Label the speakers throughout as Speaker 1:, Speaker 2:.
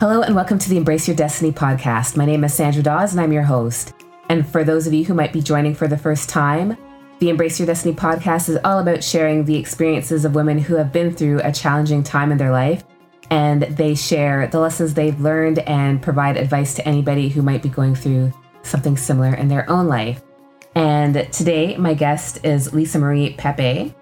Speaker 1: Hello, and welcome to the Embrace Your Destiny podcast. My name is Sandra Dawes, and I'm your host. And for those of you who might be joining for the first time, the Embrace Your Destiny podcast is all about sharing the experiences of women who have been through a challenging time in their life. And they share the lessons they've learned and provide advice to anybody who might be going through something similar in their own life. And today, my guest is Lisa Marie Pepe.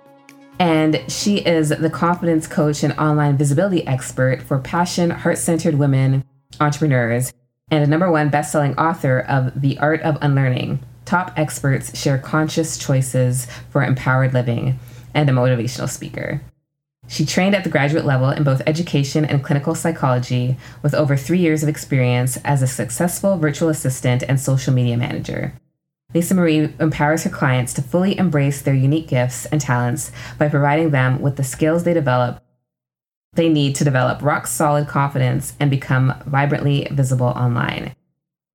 Speaker 1: And she is the confidence coach and online visibility expert for passion, heart centered women entrepreneurs and a number one best-selling author of The Art of Unlearning. Top experts share conscious choices for empowered living and a motivational speaker. She trained at the graduate level in both education and clinical psychology with over three years of experience as a successful virtual assistant and social media manager. Lisa Marie empowers her clients to fully embrace their unique gifts and talents by providing them with the skills they develop they need to develop rock solid confidence and become vibrantly visible online.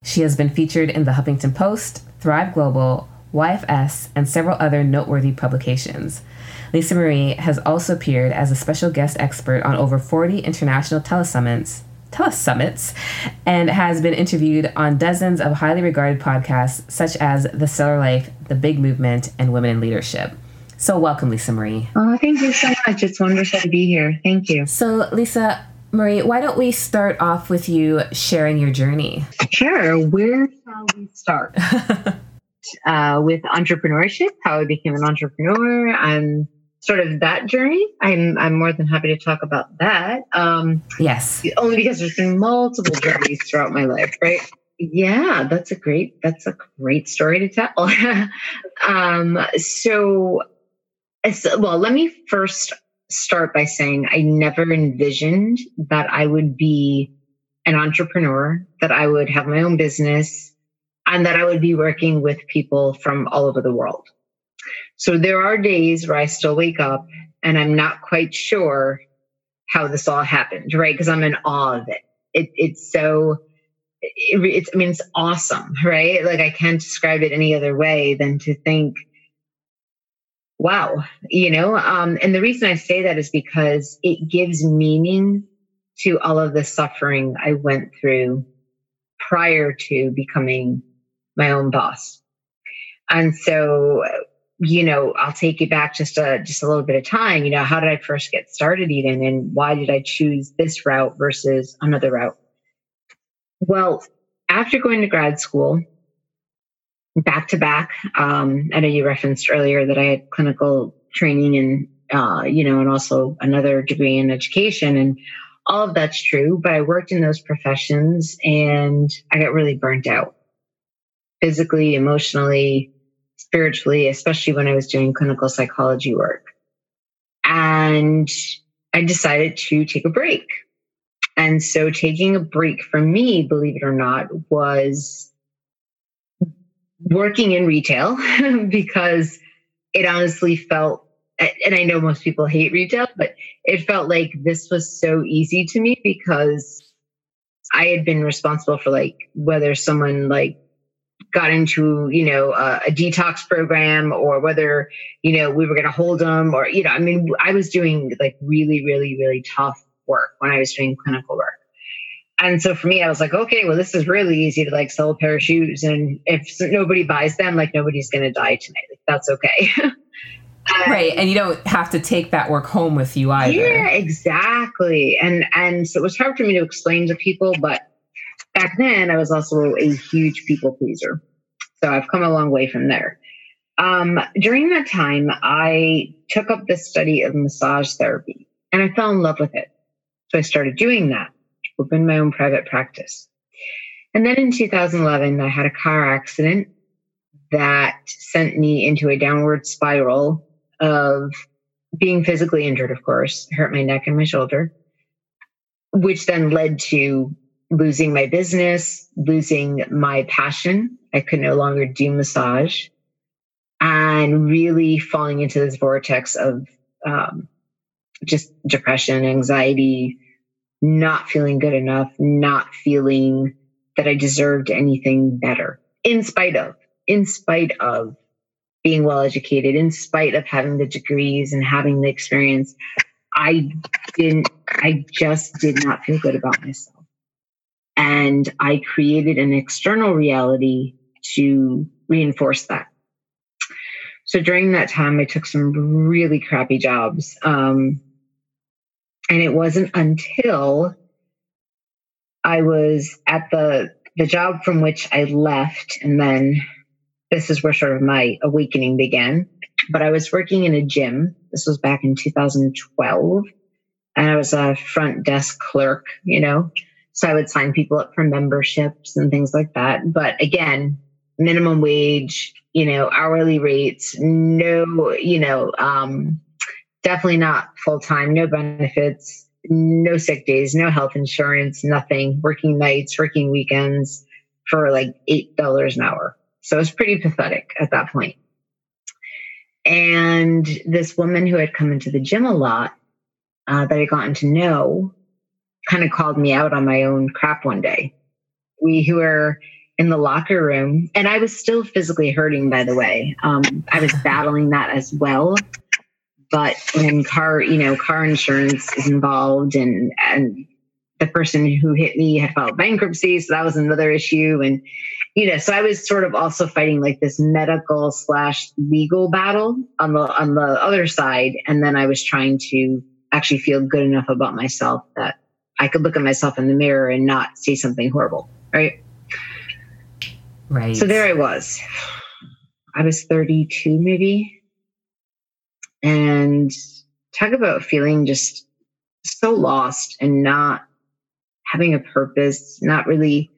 Speaker 1: She has been featured in the Huffington Post, Thrive Global, YFS, and several other noteworthy publications. Lisa Marie has also appeared as a special guest expert on over 40 international telesummits telesummits and has been interviewed on dozens of highly regarded podcasts such as The Stellar Life, The Big Movement, and Women in Leadership. So, welcome, Lisa Marie.
Speaker 2: Oh, thank you so much. It's wonderful to be here. Thank you.
Speaker 1: So, Lisa Marie, why don't we start off with you sharing your journey?
Speaker 2: Sure. Where shall we start? uh, with entrepreneurship, how I became an entrepreneur, and sort of that journey. I'm I'm more than happy to talk about that.
Speaker 1: Um, yes,
Speaker 2: only because there's been multiple journeys throughout my life, right? Yeah, that's a great that's a great story to tell. um, so, so, well, let me first start by saying I never envisioned that I would be an entrepreneur, that I would have my own business, and that I would be working with people from all over the world. So there are days where I still wake up and I'm not quite sure how this all happened, right? Because I'm in awe of it. it it's so, it, it's, I mean, it's awesome, right? Like I can't describe it any other way than to think, wow, you know? Um, and the reason I say that is because it gives meaning to all of the suffering I went through prior to becoming my own boss. And so you know, I'll take you back just a just a little bit of time. You know, how did I first get started even, and why did I choose this route versus another route? Well, after going to grad school, back to back, um, I know you referenced earlier that I had clinical training and uh, you know, and also another degree in education, and all of that's true. But I worked in those professions, and I got really burnt out, physically, emotionally spiritually, especially when I was doing clinical psychology work. And I decided to take a break. And so taking a break for me, believe it or not, was working in retail because it honestly felt, and I know most people hate retail, but it felt like this was so easy to me because I had been responsible for like whether someone like got into you know a, a detox program or whether you know we were going to hold them or you know i mean i was doing like really really really tough work when i was doing clinical work. And so for me i was like okay well this is really easy to like sell a pair of shoes and if nobody buys them like nobody's going to die tonight. Like that's okay.
Speaker 1: Right um and you don't have to take that work home with you either.
Speaker 2: Yeah exactly. And and so it was hard for me to explain to people but back then I was also a huge people pleaser. So I've come a long way from there. Um, during that time, I took up the study of massage therapy and I fell in love with it. So I started doing that, opened my own private practice. And then in 2011, I had a car accident that sent me into a downward spiral of being physically injured, of course, hurt my neck and my shoulder, which then led to losing my business, losing my passion. I could no longer do massage and really falling into this vortex of um, just depression, anxiety, not feeling good enough, not feeling that I deserved anything better, in spite of, in spite of being well educated, in spite of having the degrees and having the experience. I didn't, I just did not feel good about myself. And I created an external reality to reinforce that. So during that time, I took some really crappy jobs. Um, and it wasn't until I was at the the job from which I left, and then this is where sort of my awakening began. But I was working in a gym. This was back in 2012, and I was a front desk clerk. You know, so I would sign people up for memberships and things like that. But again, minimum wage, you know, hourly rates, no, you know, um, definitely not full time, no benefits, no sick days, no health insurance, nothing, working nights, working weekends for like $8 an hour. So it was pretty pathetic at that point. And this woman who had come into the gym a lot uh, that I'd gotten to know kind of called me out on my own crap one day. We who were in the locker room, and I was still physically hurting, by the way. Um, I was battling that as well. But when car, you know, car insurance is involved, and and the person who hit me had filed bankruptcy, so that was another issue. And you know, so I was sort of also fighting like this medical slash legal battle on the on the other side, and then I was trying to actually feel good enough about myself that I could look at myself in the mirror and not see something horrible, right?
Speaker 1: Right.
Speaker 2: So there I was. I was 32 maybe. And talk about feeling just so lost and not having a purpose, not really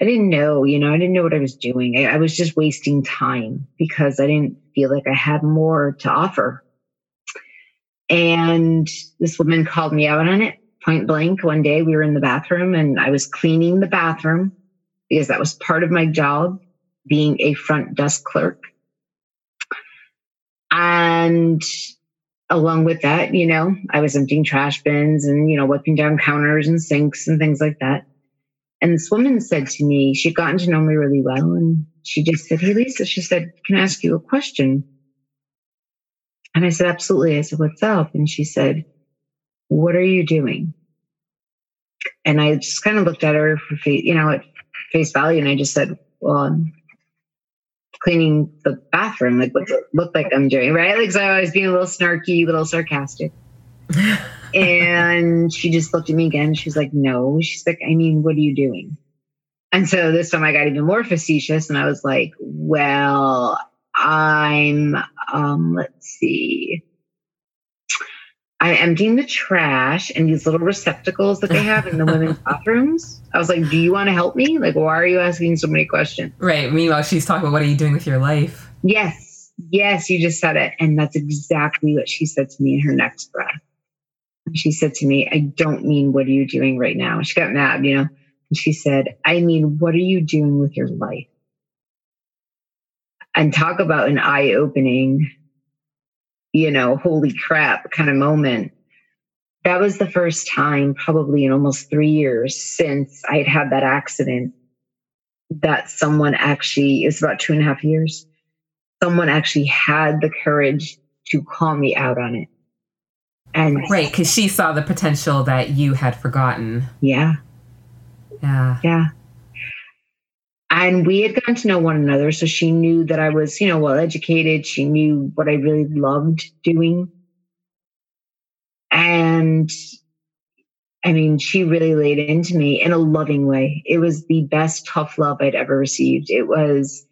Speaker 2: I didn't know, you know, I didn't know what I was doing. I, I, was just wasting time because I didn't feel like I had more to offer. And this woman called me out on it point blank. One day we were in the bathroom and I was cleaning the bathroom because that was part of my job, being a front desk clerk. And along with that, you know, I was emptying trash bins and, you know, wiping down counters and sinks and things like that. And this woman said to me, she'd gotten to know me really well. And she just said, Hey, Lisa, she said, Can I ask you a question? And I said, Absolutely. I said, What's up? And she said, What are you doing? And I just kind of looked at her for, you know, at face value. And I just said, Well, I'm cleaning the bathroom. Like, what's it look like I'm doing? Right. Like, so I was being a little snarky, a little sarcastic. and she just looked at me again. She's like, no. She's like, I mean, what are you doing? And so this time I got even more facetious and I was like, well, I'm, um, let's see. I'm emptying the trash in these little receptacles that they have in the women's bathrooms. I was like, do you want to help me? Like, why are you asking so many questions?
Speaker 1: Right. Meanwhile, she's talking about what are you doing with your life?
Speaker 2: Yes. Yes, you just said it. And that's exactly what she said to me in her next breath she said to me, I don't mean what are you doing right now? She got mad, you know. And she said, I mean, what are you doing with your life? And talk about an eye opening, you know, holy crap kind of moment. That was the first time, probably in almost three years since I had had that accident, that someone actually, it was about two and a half years, someone actually had the courage to call me out on it
Speaker 1: and right, because she saw the potential that you had forgotten.
Speaker 2: Yeah.
Speaker 1: Yeah.
Speaker 2: Yeah. And we had gotten to know one another. So she knew that I was, you know, well educated. She knew what I really loved doing. And I mean, she really laid into me in a loving way. It was the best tough love I'd ever received. It was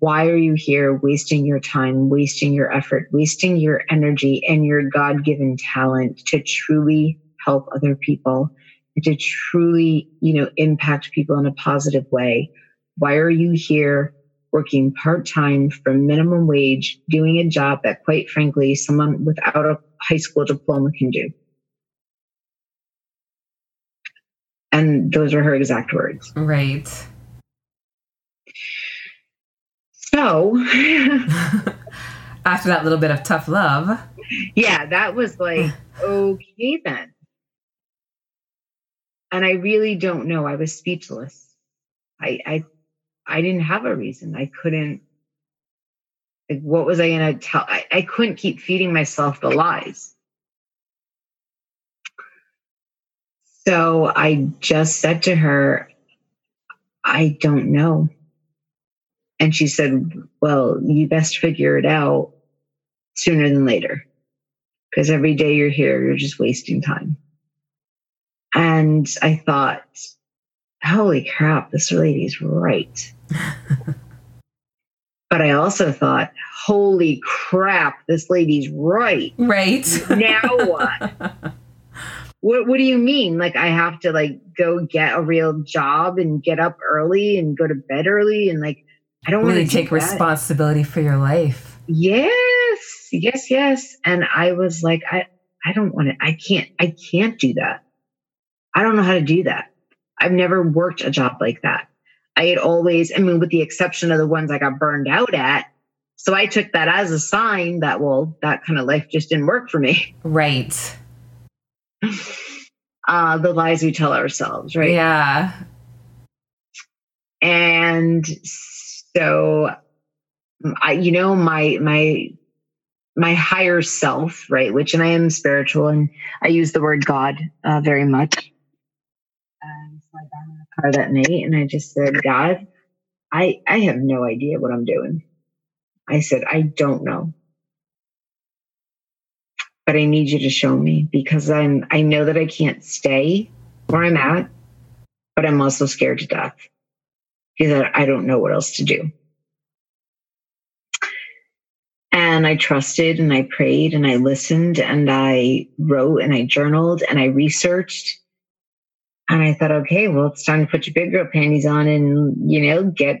Speaker 2: why are you here wasting your time, wasting your effort, wasting your energy and your God given talent to truly help other people to truly, you know, impact people in a positive way? Why are you here working part time for minimum wage, doing a job that, quite frankly, someone without a high school diploma can do? And those are her exact words.
Speaker 1: Right.
Speaker 2: So
Speaker 1: after that little bit of tough love.
Speaker 2: Yeah, that was like, okay then. And I really don't know. I was speechless. I I I didn't have a reason. I couldn't like what was I gonna tell? I, I couldn't keep feeding myself the lies. So I just said to her, I don't know. And she said, Well, you best figure it out sooner than later. Because every day you're here, you're just wasting time. And I thought, holy crap, this lady's right. but I also thought, holy crap, this lady's right.
Speaker 1: Right.
Speaker 2: now what? what what do you mean? Like I have to like go get a real job and get up early and go to bed early and like I don't
Speaker 1: really
Speaker 2: want
Speaker 1: to take responsibility for your life.
Speaker 2: Yes, yes, yes. And I was like, I I don't want to. I can't. I can't do that. I don't know how to do that. I've never worked a job like that. I had always, I mean, with the exception of the ones I got burned out at. So I took that as a sign that, well, that kind of life just didn't work for me.
Speaker 1: Right.
Speaker 2: Uh, the lies we tell ourselves, right?
Speaker 1: Yeah.
Speaker 2: And so, I, you know, my, my, my higher self, right? Which, and I am spiritual and I use the word God uh, very much car that night and I just said, God, I I have no idea what I'm doing. I said, I don't know. But I need you to show me because I'm I know that I can't stay where I'm at, but I'm also scared to death because I don't know what else to do. And I trusted and I prayed and I listened and I wrote and I journaled and I researched and I thought, okay, well, it's time to put your big girl panties on and, you know, get,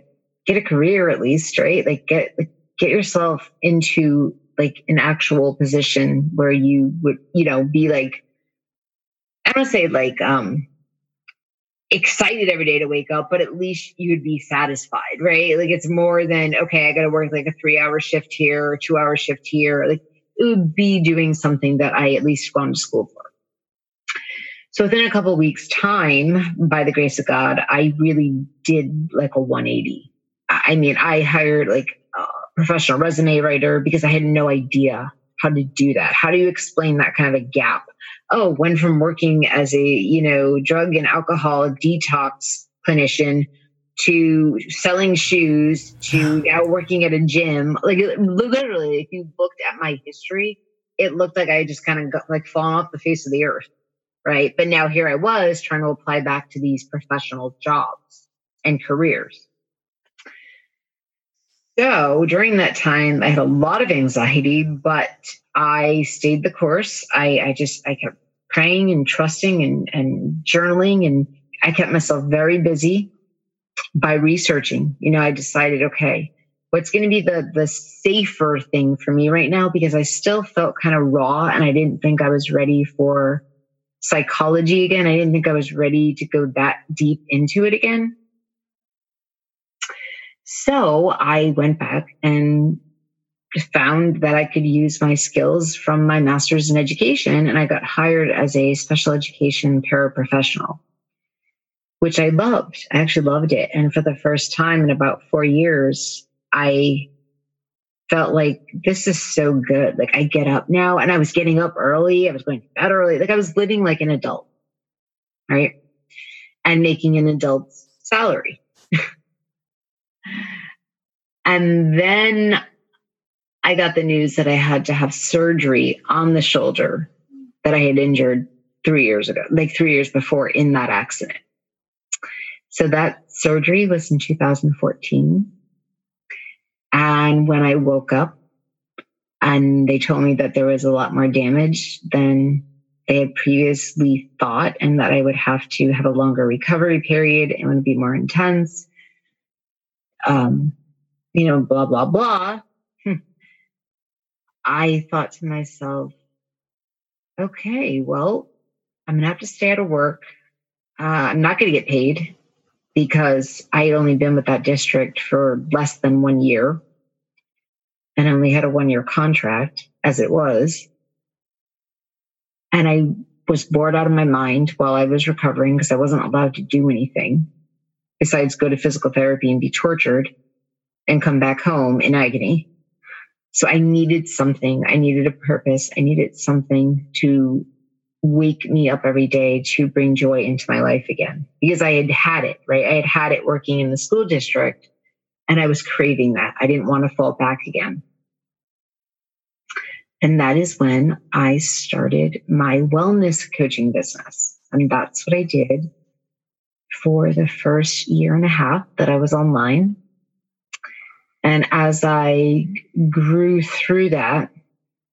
Speaker 2: get a career at least, right? Like get, like, get yourself into like an actual position where you would, you know, be like, I don't say like, um, excited every day to wake up, but at least you'd be satisfied, right? Like it's more than, okay, I got to work like a three hour shift here or two hour shift here. Like it would be doing something that I at least gone to school for. So within a couple weeks time, by the grace of God, I really did like a 180. I mean, I hired like a professional resume writer because I had no idea how to do that. How do you explain that kind of a gap? Oh, went from working as a, you know, drug and alcohol detox clinician to selling shoes to now working at a gym. Like literally, if you looked at my history, it looked like I just kind of got like fallen off the face of the earth right? But now here I was trying to apply back to these professional jobs and careers. So during that time, I had a lot of anxiety, but I stayed the course. I, I just, I kept praying and trusting and, and journaling, and I kept myself very busy by researching. You know, I decided, okay, what's going to be the the safer thing for me right now because I still felt kind of raw and I didn't think I was ready for psychology again. I didn't think I was ready to go that deep into it again. So I went back and found that I could use my skills from my master's in education and I got hired as a special education paraprofessional, which I loved. I actually loved it. And for the first time in about four years, I felt like this is so good. Like I get up now and I was getting up early. I was going to bed early. Like I was living like an adult, right? And making an adult's salary. and then I got the news that I had to have surgery on the shoulder that I had injured three years ago, like three years before in that accident. So that surgery was in 2014. And when I woke up and they told me that there was a lot more damage than they had previously thought and that I would have to have a longer recovery period and would be more intense. Um, you know, blah, blah, blah. I thought to myself, okay, well, I'm going to have to stay out of work. Uh, I'm not going to get paid because I had only been with that district for less than one year and only had a one year contract as it was. And I was bored out of my mind while I was recovering because I wasn't allowed to do anything besides go to physical therapy and be tortured and come back home in agony. So I needed something. I needed a purpose. I needed something to wake me up every day to bring joy into my life again because I had had it, right? I had had it working in the school district and I was craving that. I didn't want to fall back again. And that is when I started my wellness coaching business. And that's what I did for the first year and a half that I was online. And as I grew through that,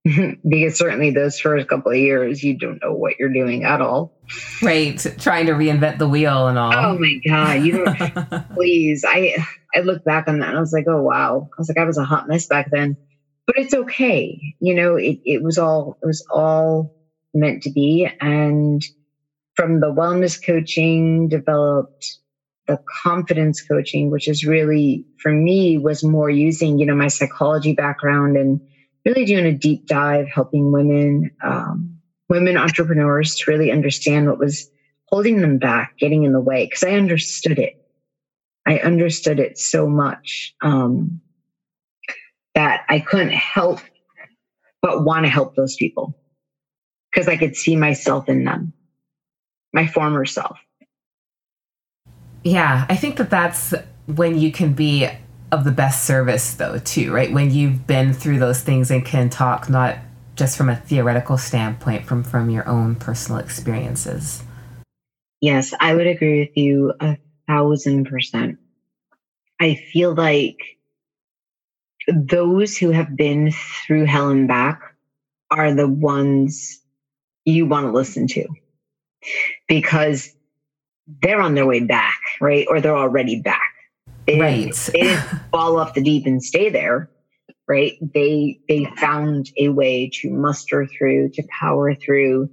Speaker 2: because certainly those first couple of years, you don't know what you're doing at all.
Speaker 1: Right. Trying to reinvent the wheel and all.
Speaker 2: Oh my God. You please. I I look back on that and I was like, oh wow. I was like, I was a hot mess back then. But it's okay. You know, it, it was all it was all meant to be. And from the wellness coaching developed the confidence coaching, which is really for me was more using, you know, my psychology background and really doing a deep dive, helping women, um, women entrepreneurs to really understand what was holding them back, getting in the way, because I understood it. I understood it so much um, that I couldn't help but want to help those people because I could see myself in them, my former self.
Speaker 1: Yeah, I think that that's when you can be of the best service though too right? When you've been through those things and can talk not just from a theoretical standpoint from from your own personal experiences.
Speaker 2: Yes i would agree with you a thousand percent. I feel like those who have been through hell and back are the ones you want to listen to because they're on their way back right? Or they're already back they
Speaker 1: right.
Speaker 2: Didn't, they didn't fall off the deep and stay there. Right. They they found a way to muster through, to power through,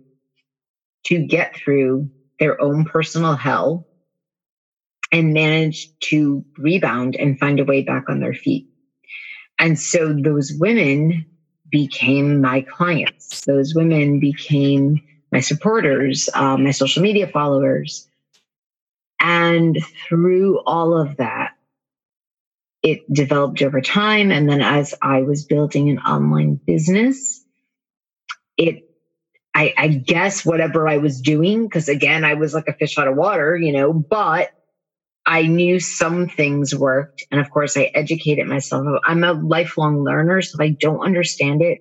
Speaker 2: to get through their own personal hell and manage to rebound and find a way back on their feet. And so those women became my clients. Those women became my supporters, uh, my social media followers. And through all of that, it developed over time. And then as I was building an online business, it, I, I guess whatever I was doing, because again, I was like a fish out of water, you know, but I knew some things worked. And of course, I educated myself. I'm a lifelong learner. So if I don't understand it,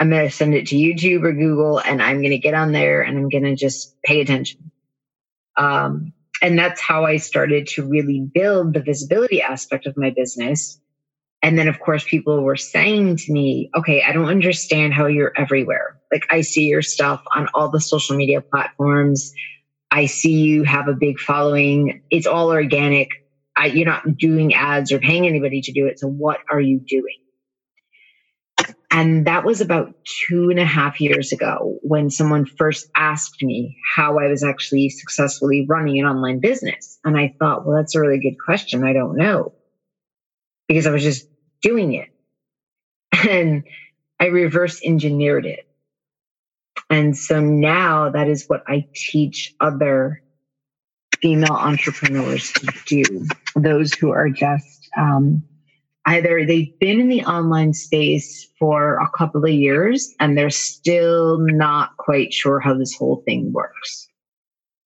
Speaker 2: I'm going to send it to YouTube or Google and I'm going to get on there and I'm going to just pay attention. Um, and that's how I started to really build the visibility aspect of my business. And then, of course, people were saying to me, okay, I don't understand how you're everywhere. Like, I see your stuff on all the social media platforms. I see you have a big following. It's all organic. I, you're not doing ads or paying anybody to do it. So, what are you doing? And that was about two and a half years ago when someone first asked me how I was actually successfully running an online business. And I thought, well, that's a really good question. I don't know because I was just doing it. And I reverse engineered it. And so now that is what I teach other female entrepreneurs to do, those who are just um, either they've been in the online space for a couple of years and they're still not quite sure how this whole thing works.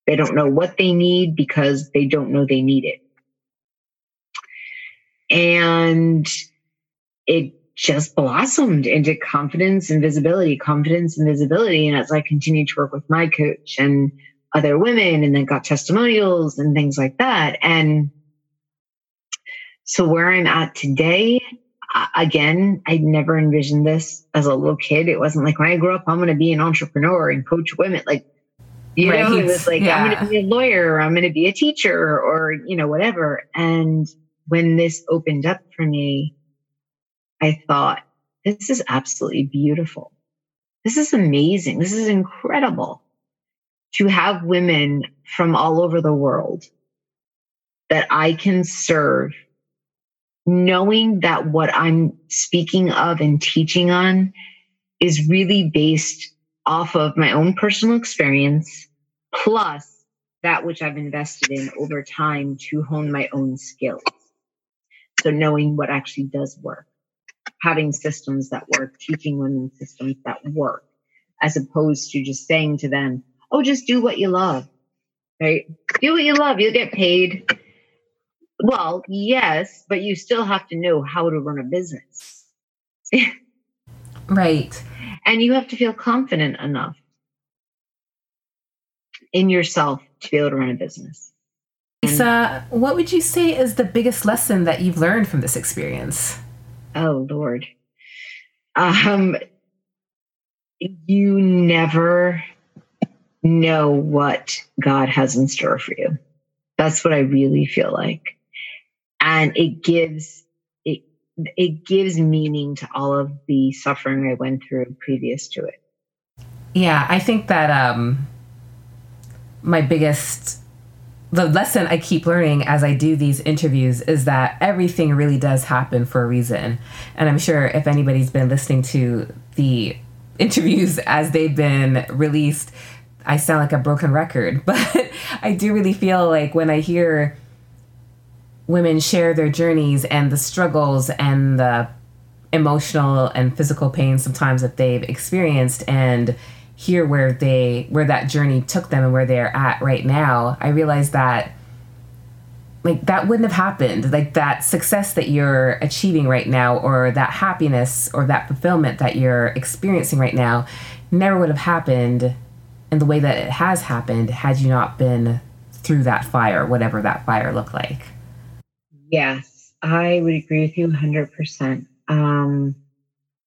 Speaker 2: They don't know what they need because they don't know they need it. And it just blossomed into confidence and visibility, confidence and visibility. And as I continued to work with my coach and other women and then got testimonials and things like that. And so where I'm at today, again, I never envisioned this as a little kid. It wasn't like when I grew up, I'm going to be an entrepreneur and coach women. Like, you right. know, it was like, yeah. I'm going to be a lawyer, or I'm going to be a teacher or, you know, whatever. And when this opened up for me, I thought, this is absolutely beautiful. This is amazing. This is incredible to have women from all over the world that I can serve knowing that what I'm speaking of and teaching on is really based off of my own personal experience, plus that which I've invested in over time to hone my own skills. So knowing what actually does work, having systems that work, teaching women systems that work, as opposed to just saying to them, oh, just do what you love, right? Do what you love, you'll get paid. Well, yes, but you still have to know how to run a business.
Speaker 1: right.
Speaker 2: And you have to feel confident enough in yourself to be able to run a business.
Speaker 1: Lisa, what would you say is the biggest lesson that you've learned from this experience?
Speaker 2: Oh, Lord. Um, you never know what God has in store for you. That's what I really feel like. And it gives it it gives meaning to all of the suffering I went through previous to it.
Speaker 1: Yeah, I think that um my biggest the lesson I keep learning as I do these interviews is that everything really does happen for a reason. And I'm sure if anybody's been listening to the interviews as they've been released, I sound like a broken record. But I do really feel like when I hear women share their journeys and the struggles and the emotional and physical pain sometimes that they've experienced and hear where they where that journey took them and where they're at right now i realize that like that wouldn't have happened. Like that success that you're achieving right now or that happiness or that fulfillment that you're experiencing right now never would have happened in the way that it has happened had you not been through that fire whatever that fire looked like
Speaker 2: yes i would agree with you 100% um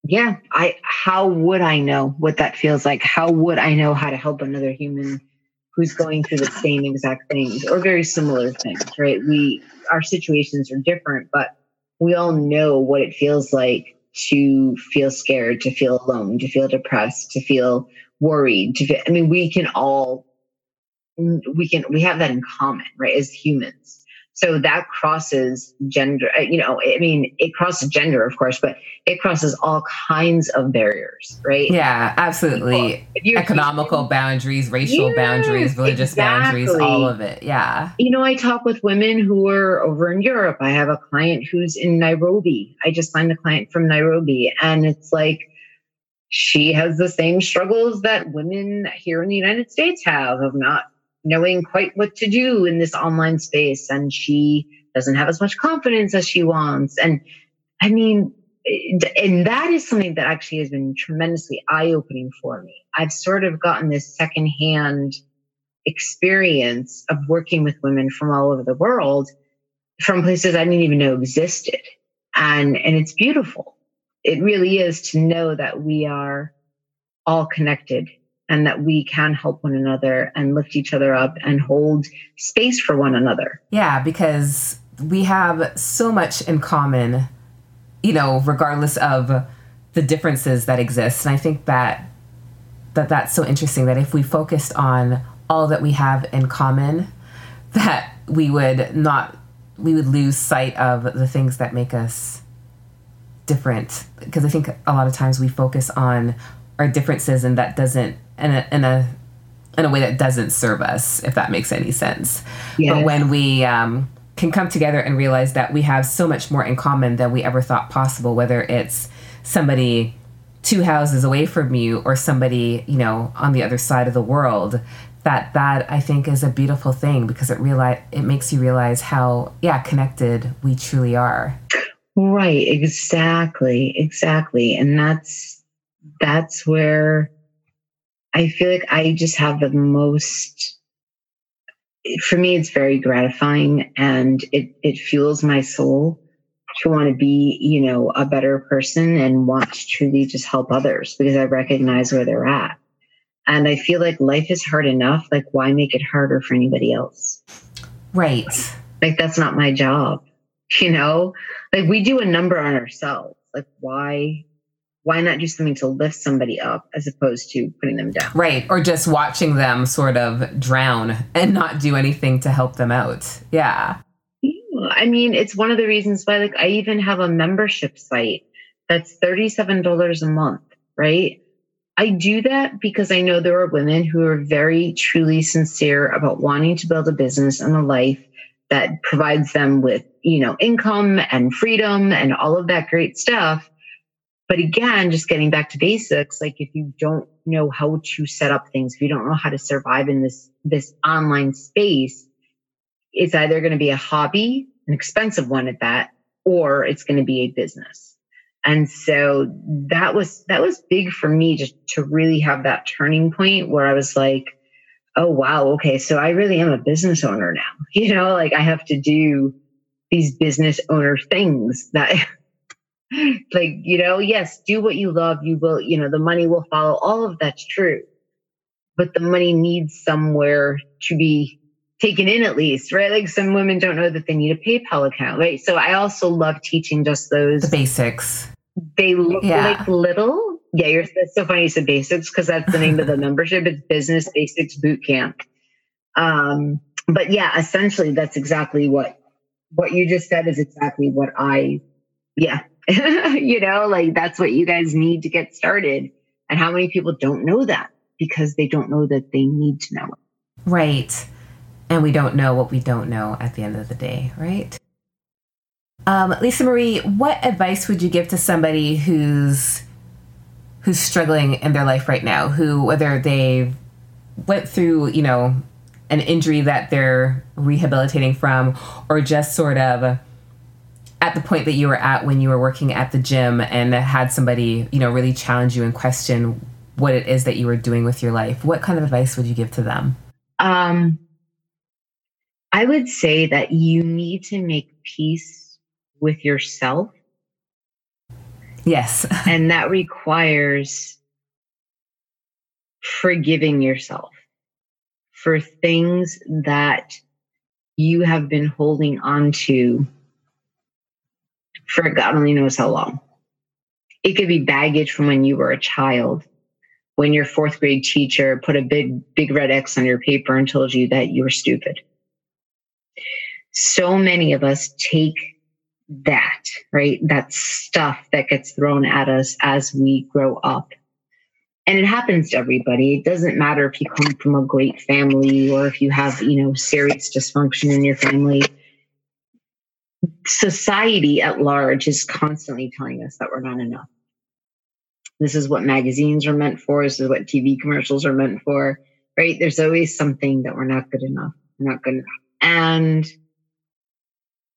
Speaker 2: yeah i how would i know what that feels like? How would i know how to help another human who's going through the same exact things or very similar things right? We our situations are different but we all know what it feels like to feel scared to feel alone to feel depressed to feel worried to feel i mean we can all we can we have that in common right as humans so that crosses gender, uh, you know, I mean, it crosses gender, of course, but it crosses all kinds of barriers, right?
Speaker 1: Yeah, absolutely. Economical boundaries, racial yes, boundaries, religious exactly. boundaries, all of it. Yeah.
Speaker 2: You know, I talk with women who are over in Europe. I have a client who's in Nairobi. I just signed a client from Nairobi, and it's like, she has the same struggles that women here in the United States have of not knowing quite what to do in this online space and she doesn't have as much confidence as she wants. And i mean and that is something that actually has been tremendously eye-opening for me. I've sort of gotten this secondhand experience of working with women from all over the world from places i didn't even know existed. And and it's beautiful. It really is to know that we are all connected and that we can help one another and lift each other up and hold space for one another.
Speaker 1: Yeah, because we have so much in common, you know, regardless of the differences that exist. And I think that that that's so interesting that if we focused on all that we have in common, that we would not we would lose sight of the things that make us different because I think a lot of times we focus on our differences and that doesn't in a in a in a way that doesn't serve us, if that makes any sense. Yes. But when we um, can come together and realize that we have so much more in common than we ever thought possible, whether it's somebody two houses away from you or somebody you know on the other side of the world that that i think is a beautiful thing because it realize it makes you realize how yeah connected we truly are
Speaker 2: right exactly exactly and that's that's where I feel like I just have the most for me it's very gratifying and it it fuels my soul to want to be, you know, a better person and want to truly just help others because I recognize where they're at. And I feel like life is hard enough. Like, why make it harder for anybody else?
Speaker 1: Right.
Speaker 2: Like, that's not my job. You know, like we do a number on ourselves. Like, why why not do something to lift somebody up as opposed to putting them down?
Speaker 1: Right. Or just watching them sort of drown and not do anything to help them out. Yeah.
Speaker 2: I mean, it's one of the reasons why, like, I even have a membership site that's $37 a month, right? I do that because I know there are women who are very truly sincere about wanting to build a business and a life that provides them with, you know, income and freedom and all of that great stuff but again, just getting back to basics, like if you don't know how to set up things, if you don't know how to survive in this, this online space, it's either going to be a hobby, an expensive one at that, or it's going to be a business. And so that was, that was big for me just to really have that turning point where I was like, oh, wow, okay. So I really am a business owner now. You know, like I have to do these business owner things that like, you know, yes, do what you love. You will, you know, the money will follow. All of that's true. But the money needs somewhere to be taken in at least, right? Like some women don't know that they need a PayPal account, right? So I also love teaching just those
Speaker 1: the basics.
Speaker 2: They look yeah. like little. Yeah, you're that's so funny you said basics because that's the name of the membership. It's business basics boot camp. Um, but yeah, essentially that's exactly what what you just said is exactly what I yeah, you know, like that's what you guys need to get started. And how many people don't know that because they don't know that they need to know it.
Speaker 1: Right. And we don't know what we don't know at the end of the day, right? Um, Lisa Marie, what advice would you give to somebody who's who's struggling in their life right now, who whether they went through, you know, an injury that they're rehabilitating from, or just sort of at the point that you were at when you were working at the gym and had somebody, you know, really challenge you and question what it is that you were doing with your life, what kind of advice would you give to them?
Speaker 2: Um, I would say that you need to make peace with yourself.
Speaker 1: Yes.
Speaker 2: and that requires forgiving yourself for things that you have been holding on to for God only knows how long. It could be baggage from when you were a child, when your fourth grade teacher put a big, big red X on your paper and told you that you were stupid. So many of us take that, right? That stuff that gets thrown at us as we grow up. And it happens to everybody. It doesn't matter if you come from a great family or if you have, you know, serious dysfunction in your family society at large is constantly telling us that we're not enough. This is what magazines are meant for. This is what TV commercials are meant for, right? There's always something that we're not good enough. We're not good enough. And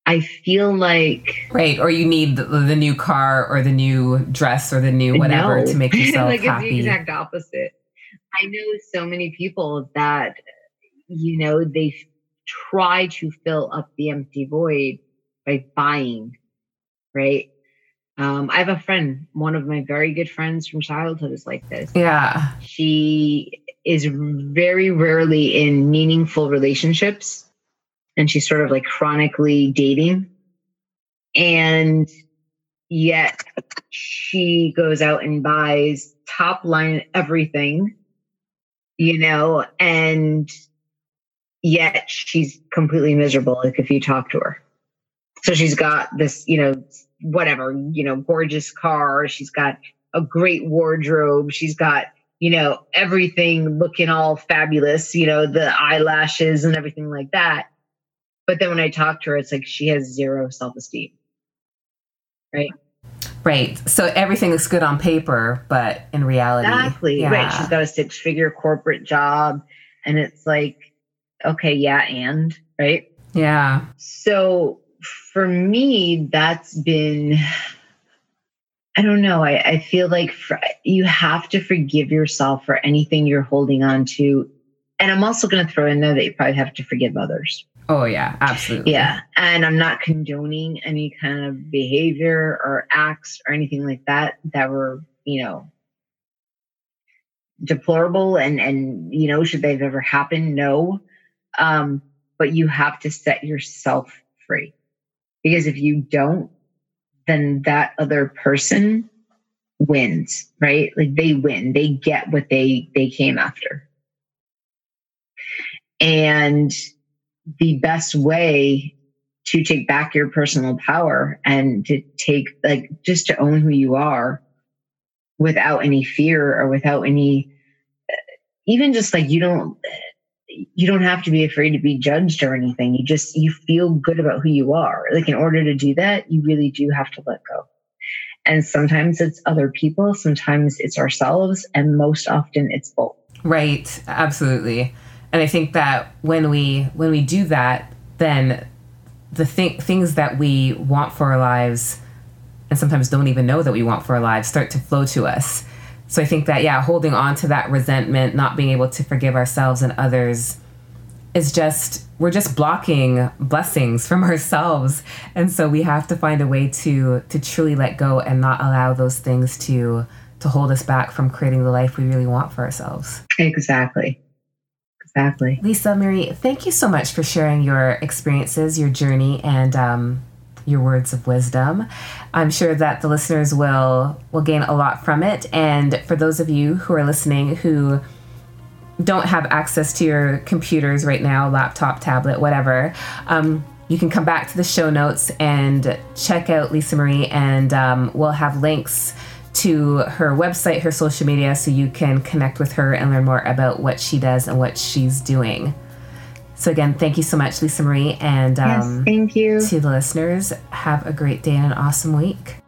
Speaker 2: I feel like
Speaker 1: right, or you need the, the, new car or the new dress or the new whatever no. to make yourself like happy.
Speaker 2: It's the exact opposite. I know so many people that you know they try to fill up the empty void by buying, right? Um, I have a friend, one of my very good friends from childhood is like this.
Speaker 1: Yeah.
Speaker 2: She is very rarely in meaningful relationships and she's sort of like chronically dating. And yet she goes out and buys top line everything, you know, and yet she's completely miserable. Like if you talk to her. So she's got this, you know, whatever, you know, gorgeous car. She's got a great wardrobe. She's got, you know, everything looking all fabulous, you know, the eyelashes and everything like that. But then when I talk to her, it's like she has zero self esteem. Right.
Speaker 1: Right. So everything looks good on paper, but in reality.
Speaker 2: Exactly. Yeah. Right. She's got a six figure corporate job. And it's like, okay, yeah, and right.
Speaker 1: Yeah.
Speaker 2: So for me, that's been, I don't know. I, I feel like for, you have to forgive yourself for anything you're holding on to. And I'm also going to throw in there that you probably have to forgive others.
Speaker 1: Oh, yeah, absolutely.
Speaker 2: Yeah. And I'm not condoning any kind of behavior or acts or anything like that that were, you know, deplorable and, and, you know, should they've ever happened? No. Um, but you have to set yourself free. Because if you don't, then that other person wins, right? Like they win. They get what they they came after. And the best way to take back your personal power and to take like just to own who you are without any fear or without any even just like you don't you don't have to be afraid to be judged or anything. You just you feel good about who you are. Like in order to do that, you really do have to let go. And sometimes it's other people, sometimes it's ourselves, and most often it's both.
Speaker 1: Right, absolutely. And I think that when we when we do that, then the th- things that we want for our lives and sometimes don't even know that we want for our lives start to flow to us. So I think that yeah, holding on to that resentment, not being able to forgive ourselves and others is just we're just blocking blessings from ourselves. And so we have to find a way to to truly let go and not allow those things to to hold us back from creating the life we really want for ourselves.
Speaker 2: Exactly. Exactly.
Speaker 1: Lisa marie thank you so much for sharing your experiences your journey and um, your words of wisdom i'm sure that the listeners will will gain a lot from it and for those of you who are listening who don't have access to your computers right now, laptop, tablet, whatever, um, you can come back to the show notes and check out Lisa Marie, and um, we'll have links to her website, her social media, so you can connect with her and learn more about what she does and what she's doing. So again, thank you so much, Lisa Marie, and
Speaker 2: um, yes, thank you
Speaker 1: to the listeners. Have a great day and an awesome week.